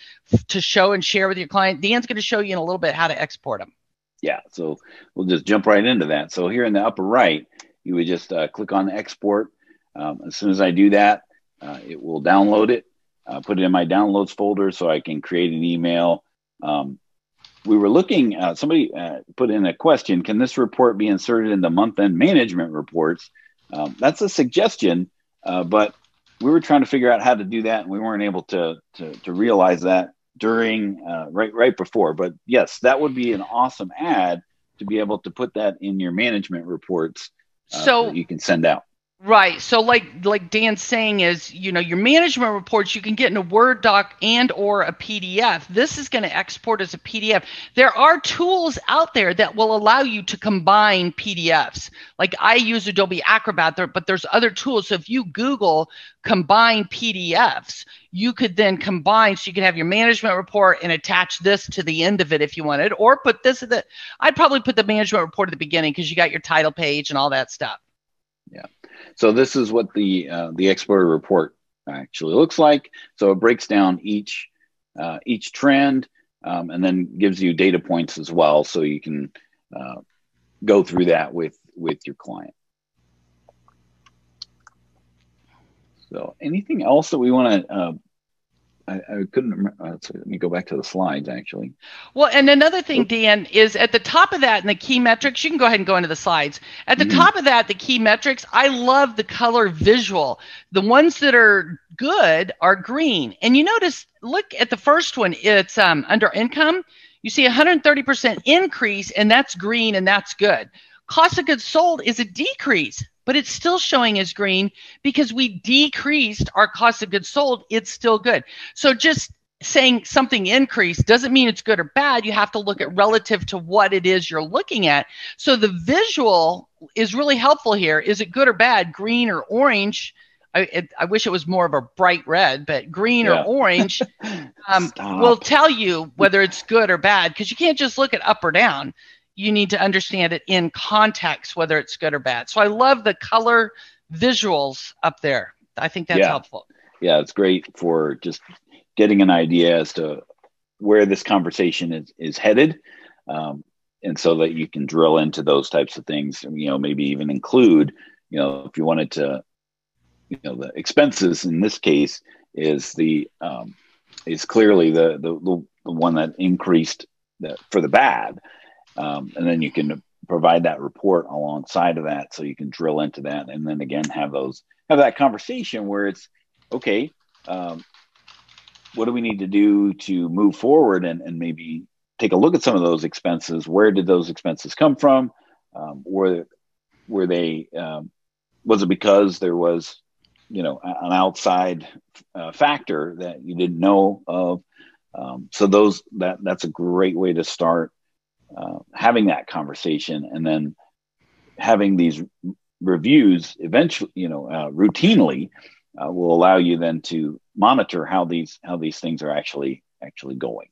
S1: to show and share with your client dan's going to show you in a little bit how to export them
S2: yeah, so we'll just jump right into that. So here in the upper right, you would just uh, click on export. Um, as soon as I do that, uh, it will download it, uh, put it in my downloads folder so I can create an email. Um, we were looking, uh, somebody uh, put in a question, can this report be inserted in the month-end management reports? Um, that's a suggestion, uh, but we were trying to figure out how to do that and we weren't able to, to, to realize that during uh, right right before. But yes, that would be an awesome add to be able to put that in your management reports. Uh,
S1: so
S2: you can send out.
S1: Right. So like like Dan's saying is, you know, your management reports you can get in a Word doc and or a PDF. This is going to export as a PDF. There are tools out there that will allow you to combine PDFs. Like I use Adobe Acrobat there, but there's other tools. So if you Google combine PDFs, you could then combine so you could have your management report and attach this to the end of it if you wanted, or put this at the I'd probably put the management report at the beginning because you got your title page and all that stuff.
S2: Yeah. So this is what the uh, the exported report actually looks like. So it breaks down each uh, each trend um, and then gives you data points as well, so you can uh, go through that with with your client. So anything else that we want to uh, I, I couldn't remember. Uh, so let me go back to the slides actually.
S1: Well, and another thing, Dan, is at the top of that in the key metrics, you can go ahead and go into the slides. At the mm-hmm. top of that, the key metrics, I love the color visual. The ones that are good are green. And you notice, look at the first one, it's um, under income. You see 130% increase, and that's green, and that's good. Cost of goods sold is a decrease but it's still showing as green because we decreased our cost of goods sold. It's still good. So just saying something increased doesn't mean it's good or bad. You have to look at relative to what it is you're looking at. So the visual is really helpful here. Is it good or bad? Green or orange? I, it, I wish it was more of a bright red, but green yeah. or orange um, will tell you whether it's good or bad because you can't just look at up or down you need to understand it in context, whether it's good or bad. So I love the color visuals up there. I think that's
S2: yeah.
S1: helpful.
S2: Yeah, it's great for just getting an idea as to where this conversation is, is headed. Um, and so that you can drill into those types of things, you know, maybe even include, you know, if you wanted to, you know, the expenses in this case is the, um, is clearly the, the, the one that increased the, for the bad um, and then you can provide that report alongside of that so you can drill into that and then again have those have that conversation where it's okay um, what do we need to do to move forward and, and maybe take a look at some of those expenses? Where did those expenses come from? Um, were were they um, was it because there was you know an outside uh, factor that you didn't know of? Um, so those that that's a great way to start uh, having that conversation and then having these reviews eventually you know uh, routinely uh, will allow you then to monitor how these how these things are actually actually going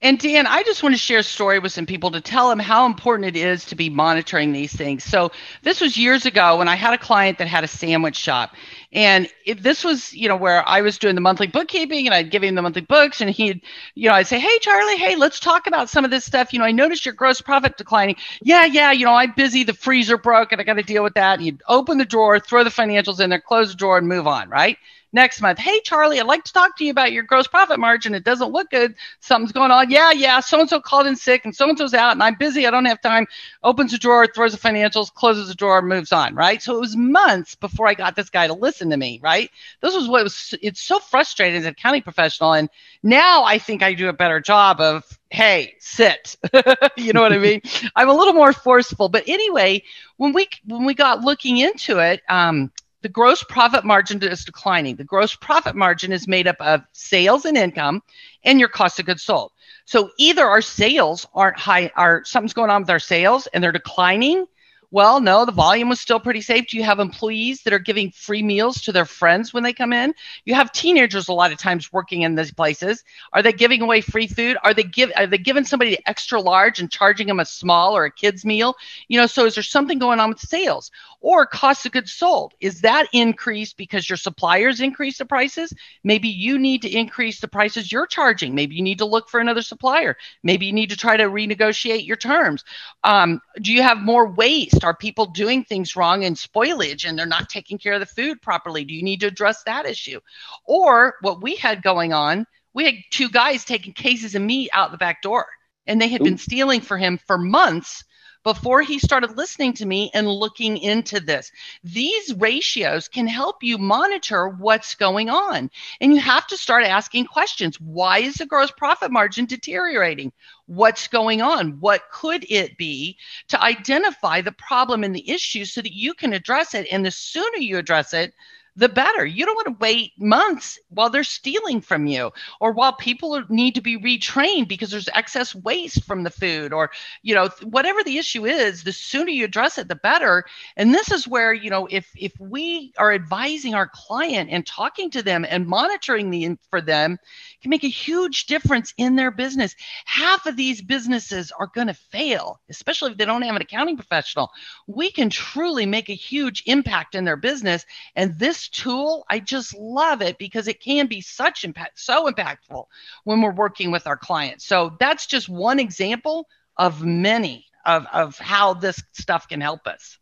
S1: and Dan, I just want to share a story with some people to tell them how important it is to be monitoring these things. So this was years ago when I had a client that had a sandwich shop, and it, this was you know where I was doing the monthly bookkeeping and I'd give him the monthly books, and he'd you know I'd say, hey Charlie, hey let's talk about some of this stuff. You know I noticed your gross profit declining. Yeah, yeah, you know I'm busy. The freezer broke, and I got to deal with that. And he'd open the drawer, throw the financials in there, close the drawer, and move on. Right next month. Hey, Charlie, I'd like to talk to you about your gross profit margin. It doesn't look good. Something's going on. Yeah, yeah. So and so called in sick and so and so's out and I'm busy. I don't have time. Opens the drawer, throws the financials, closes the drawer, moves on. Right. So it was months before I got this guy to listen to me. Right. This was what was, it's so frustrating as a accounting professional. And now I think I do a better job of, hey, sit. you know what I mean? I'm a little more forceful. But anyway, when we, when we got looking into it, um, the gross profit margin is declining. The gross profit margin is made up of sales and income and your cost of goods sold. So either our sales aren't high, are something's going on with our sales and they're declining, well, no, the volume was still pretty safe. Do you have employees that are giving free meals to their friends when they come in? You have teenagers a lot of times working in these places. Are they giving away free food? Are they give are they giving somebody the extra large and charging them a small or a kid's meal? You know, so is there something going on with sales or cost of goods sold? Is that increased because your suppliers increase the prices? Maybe you need to increase the prices you're charging. Maybe you need to look for another supplier. Maybe you need to try to renegotiate your terms. Um, do you have more waste? Waste? Are people doing things wrong and spoilage and they're not taking care of the food properly? Do you need to address that issue? Or what we had going on, we had two guys taking cases of meat out the back door and they had Ooh. been stealing for him for months before he started listening to me and looking into this. These ratios can help you monitor what's going on. And you have to start asking questions. Why is the gross profit margin deteriorating? What's going on? What could it be to identify the problem and the issue so that you can address it? And the sooner you address it, the better. You don't want to wait months while they're stealing from you or while people need to be retrained because there's excess waste from the food or, you know, whatever the issue is, the sooner you address it, the better. And this is where, you know, if if we are advising our client and talking to them and monitoring the for them can make a huge difference in their business. Half of these businesses are going to fail, especially if they don't have an accounting professional. We can truly make a huge impact in their business. And this tool, I just love it because it can be such impact, so impactful when we're working with our clients. So that's just one example of many of, of how this stuff can help us.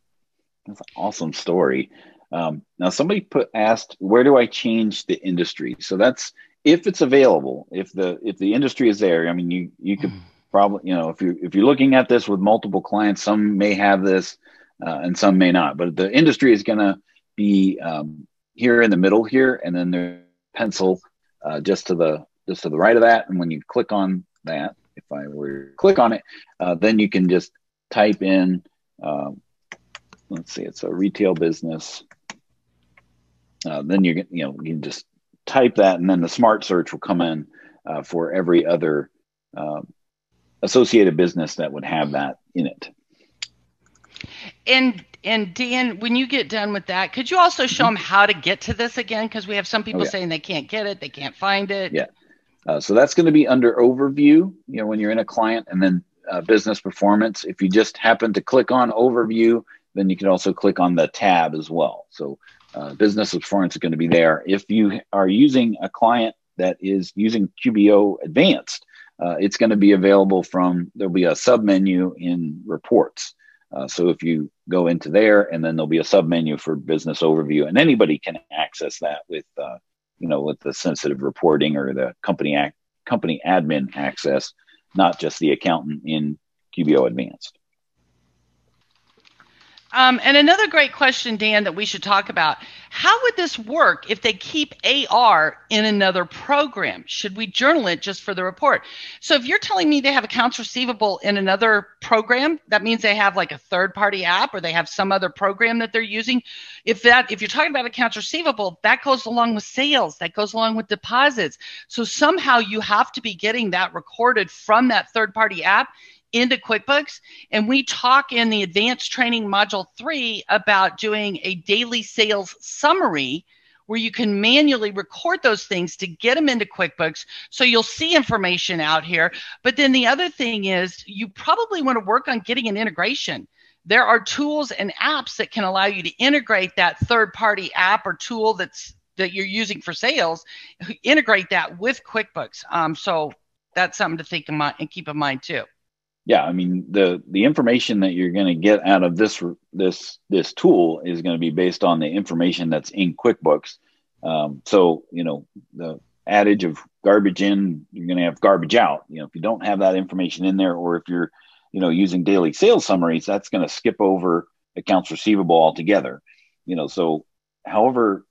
S2: That's an awesome story. Um, now, somebody put asked, where do I change the industry? So that's if it's available, if the if the industry is there, I mean, you you could mm. probably you know if you if you're looking at this with multiple clients, some may have this uh, and some may not, but the industry is going to be um, here in the middle here, and then there's pencil uh, just to the just to the right of that, and when you click on that, if I were to click on it, uh, then you can just type in. Um, let's see, it's a retail business. Uh, then you you know you can just type that, and then the smart search will come in uh, for every other uh, associated business that would have that in it.
S1: And and Dan, when you get done with that, could you also show mm-hmm. them how to get to this again? Because we have some people oh, yeah. saying they can't get it, they can't find it.
S2: Yeah. Uh, so that's going to be under overview. You know, when you're in a client, and then uh, business performance. If you just happen to click on overview, then you can also click on the tab as well. So uh, business performance is going to be there. If you are using a client that is using QBO Advanced, uh, it's going to be available from, there'll be a sub menu in reports. Uh, so if you go into there and then there'll be a sub menu for business overview and anybody can access that with, uh, you know, with the sensitive reporting or the company company admin access, not just the accountant in QBO Advanced.
S1: Um, and another great question, Dan, that we should talk about how would this work if they keep AR in another program? Should we journal it just for the report? So, if you're telling me they have accounts receivable in another program, that means they have like a third party app or they have some other program that they're using. If that, if you're talking about accounts receivable, that goes along with sales, that goes along with deposits. So, somehow you have to be getting that recorded from that third party app into QuickBooks. And we talk in the advanced training module three about doing a daily sales summary where you can manually record those things to get them into QuickBooks. So you'll see information out here. But then the other thing is you probably want to work on getting an integration. There are tools and apps that can allow you to integrate that third party app or tool that's that you're using for sales, integrate that with QuickBooks. Um, so that's something to think of mind and keep in mind too
S2: yeah i mean the the information that you're going to get out of this this this tool is going to be based on the information that's in quickbooks. Um, so you know the adage of garbage in you're going to have garbage out. You know if you don't have that information in there or if you're you know using daily sales summaries that's going to skip over accounts receivable altogether. You know so however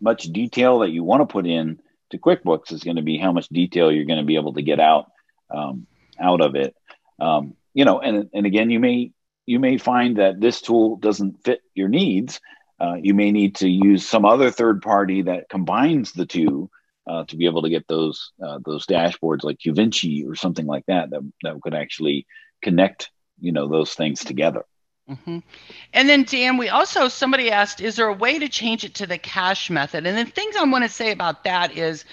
S2: much detail that you want to put in to quickbooks is going to be how much detail you're going to be able to get out um, out of it um, you know, and and again, you may you may find that this tool doesn't fit your needs. Uh, you may need to use some other third party that combines the two uh, to be able to get those uh, those dashboards like QVinci or something like that that that could actually connect you know those things together.
S1: Mm-hmm. And then Dan, we also somebody asked, is there a way to change it to the cash method? And the things I want to say about that is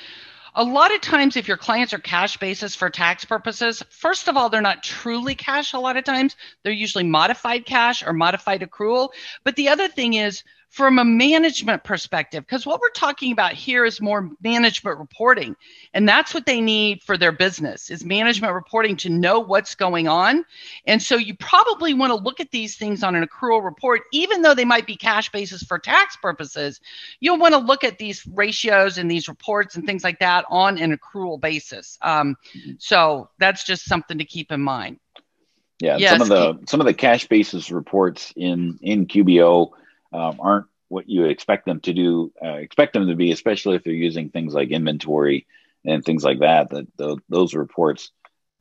S1: a lot of times if your clients are cash basis for tax purposes first of all they're not truly cash a lot of times. They're usually modified cash or modified accrual. But the other thing is from a management perspective because what we're talking about here is more management reporting and that's what they need for their business is management reporting to know what's going on. And so you probably want to look at these things on an accrual report even though they might be cash basis for tax purposes you'll want to look at these ratios and these reports and things like that on an accrual basis. Um, so that's just something to keep in mind.
S2: Yeah, yes. some of the some of the cash basis reports in in QBO um, aren't what you expect them to do. Uh, expect them to be, especially if they're using things like inventory and things like that. That the, those reports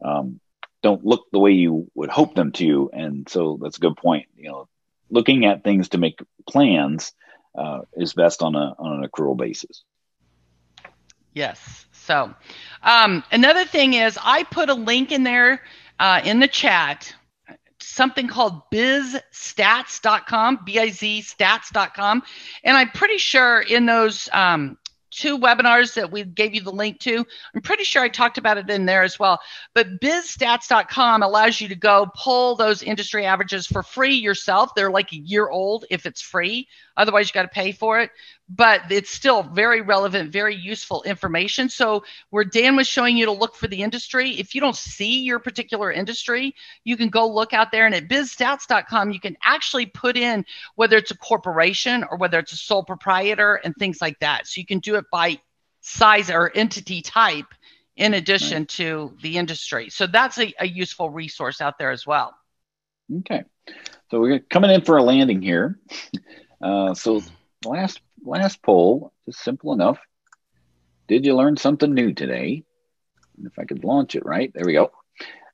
S2: um, don't look the way you would hope them to, and so that's a good point. You know, looking at things to make plans uh, is best on a on an accrual basis.
S1: Yes. So, um, another thing is I put a link in there uh, in the chat something called bizstats.com, B-I-Z stats.com. And I'm pretty sure in those um, two webinars that we gave you the link to. I'm pretty sure I talked about it in there as well. But bizstats.com allows you to go pull those industry averages for free yourself. They're like a year old if it's free. Otherwise, you got to pay for it. But it's still very relevant, very useful information. So, where Dan was showing you to look for the industry, if you don't see your particular industry, you can go look out there. And at bizstats.com, you can actually put in whether it's a corporation or whether it's a sole proprietor and things like that. So, you can do it by size or entity type in addition right. to the industry. So, that's a, a useful resource out there as well.
S2: Okay. So, we're coming in for a landing here. Uh, so last last poll, just simple enough. Did you learn something new today? If I could launch it right, there we go.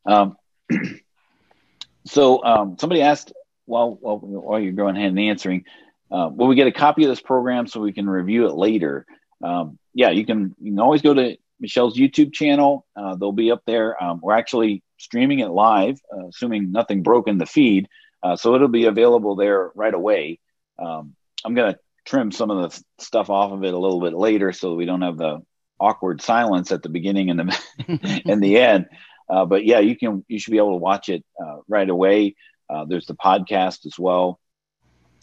S2: Um, so um, somebody asked, while, while while you're going ahead and answering, uh, will we get a copy of this program so we can review it later? Um, yeah, you can. You can always go to Michelle's YouTube channel. Uh, they'll be up there. Um, we're actually streaming it live, uh, assuming nothing broke in the feed, uh, so it'll be available there right away. Um, I'm going to trim some of the stuff off of it a little bit later so we don't have the awkward silence at the beginning and the and the end. Uh, but yeah, you can you should be able to watch it uh, right away. Uh, there's the podcast as well.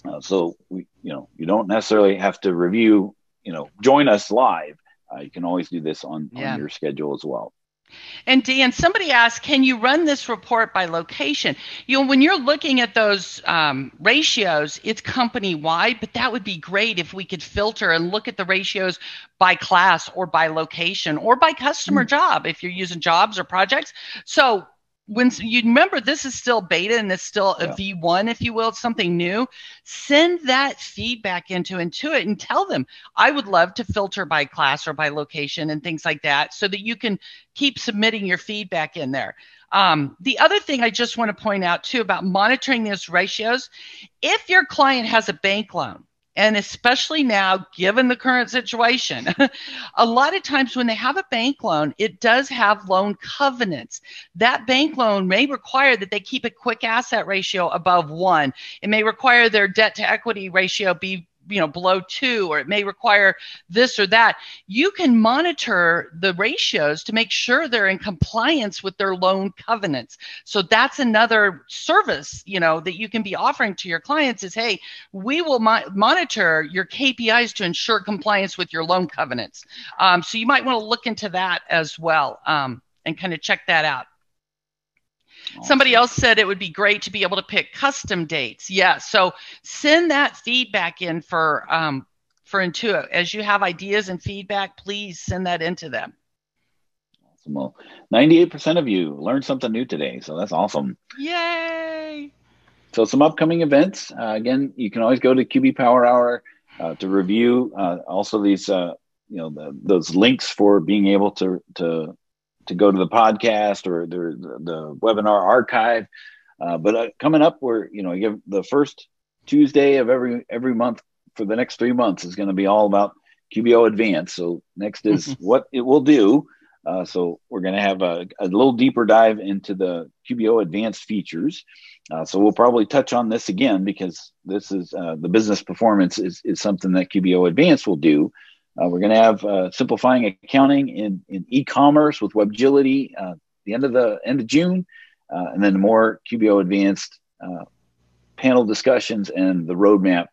S2: Uh, so we you know you don't necessarily have to review you know join us live. Uh, you can always do this on, yeah. on your schedule as well.
S1: And Dan, somebody asked, can you run this report by location? You know, when you're looking at those um, ratios, it's company wide, but that would be great if we could filter and look at the ratios by class or by location or by customer mm. job if you're using jobs or projects. So when you remember this is still beta and it's still a yeah. v1 if you will it's something new send that feedback into intuit and tell them i would love to filter by class or by location and things like that so that you can keep submitting your feedback in there um, the other thing i just want to point out too about monitoring those ratios if your client has a bank loan and especially now, given the current situation, a lot of times when they have a bank loan, it does have loan covenants. That bank loan may require that they keep a quick asset ratio above one. It may require their debt to equity ratio be you know below two or it may require this or that you can monitor the ratios to make sure they're in compliance with their loan covenants. So that's another service you know that you can be offering to your clients is hey we will mo- monitor your kpis to ensure compliance with your loan covenants. Um, so you might want to look into that as well um, and kind of check that out Awesome. Somebody else said it would be great to be able to pick custom dates. Yeah, so send that feedback in for um, for Intuit. As you have ideas and feedback, please send that into them.
S2: Awesome. Well, 98% of you learned something new today, so that's awesome.
S1: Yay!
S2: So some upcoming events. Uh, again, you can always go to QB Power Hour uh, to review. Uh, also, these uh, you know the, those links for being able to to to go to the podcast or the, the webinar archive. Uh, but uh, coming up, we're you know give the first Tuesday of every every month for the next three months is going to be all about QBO Advanced. So next is what it will do. Uh, so we're going to have a, a, little deeper dive into the QBO Advanced features. Uh, so we'll probably touch on this again because this is uh, the business performance is, is something that QBO Advanced will do. Uh, we're going to have uh, simplifying accounting in, in e-commerce with Webgility uh, the end of the end of June, uh, and then more QBO advanced uh, panel discussions and the roadmap.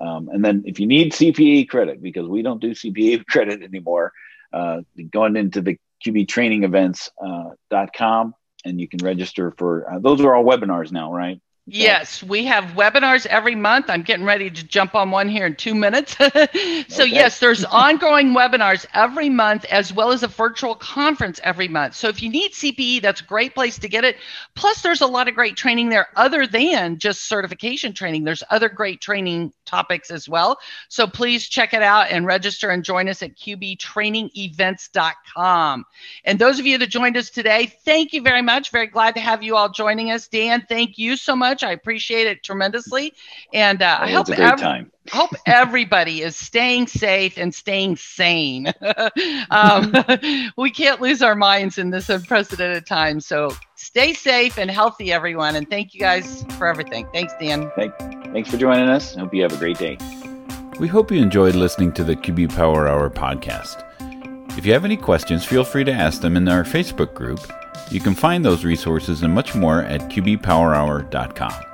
S2: Um, and then if you need CPA credit, because we don't do CPA credit anymore, uh, going into the QB training events.com and you can register for those are all webinars now, right?
S1: Yes, we have webinars every month. I'm getting ready to jump on one here in two minutes. so, okay. yes, there's ongoing webinars every month as well as a virtual conference every month. So, if you need CPE, that's a great place to get it. Plus, there's a lot of great training there other than just certification training. There's other great training topics as well. So, please check it out and register and join us at qbtrainingevents.com. And those of you that joined us today, thank you very much. Very glad to have you all joining us. Dan, thank you so much much. I appreciate it tremendously, and uh, I hope ev- hope everybody is staying safe and staying sane. um, we can't lose our minds in this unprecedented time. So stay safe and healthy, everyone. And thank you guys for everything. Thanks, Dan.
S2: Thank, thanks for joining us. I Hope you have a great day.
S3: We hope you enjoyed listening to the QB Power Hour podcast. If you have any questions, feel free to ask them in our Facebook group you can find those resources and much more at qbpowerhour.com.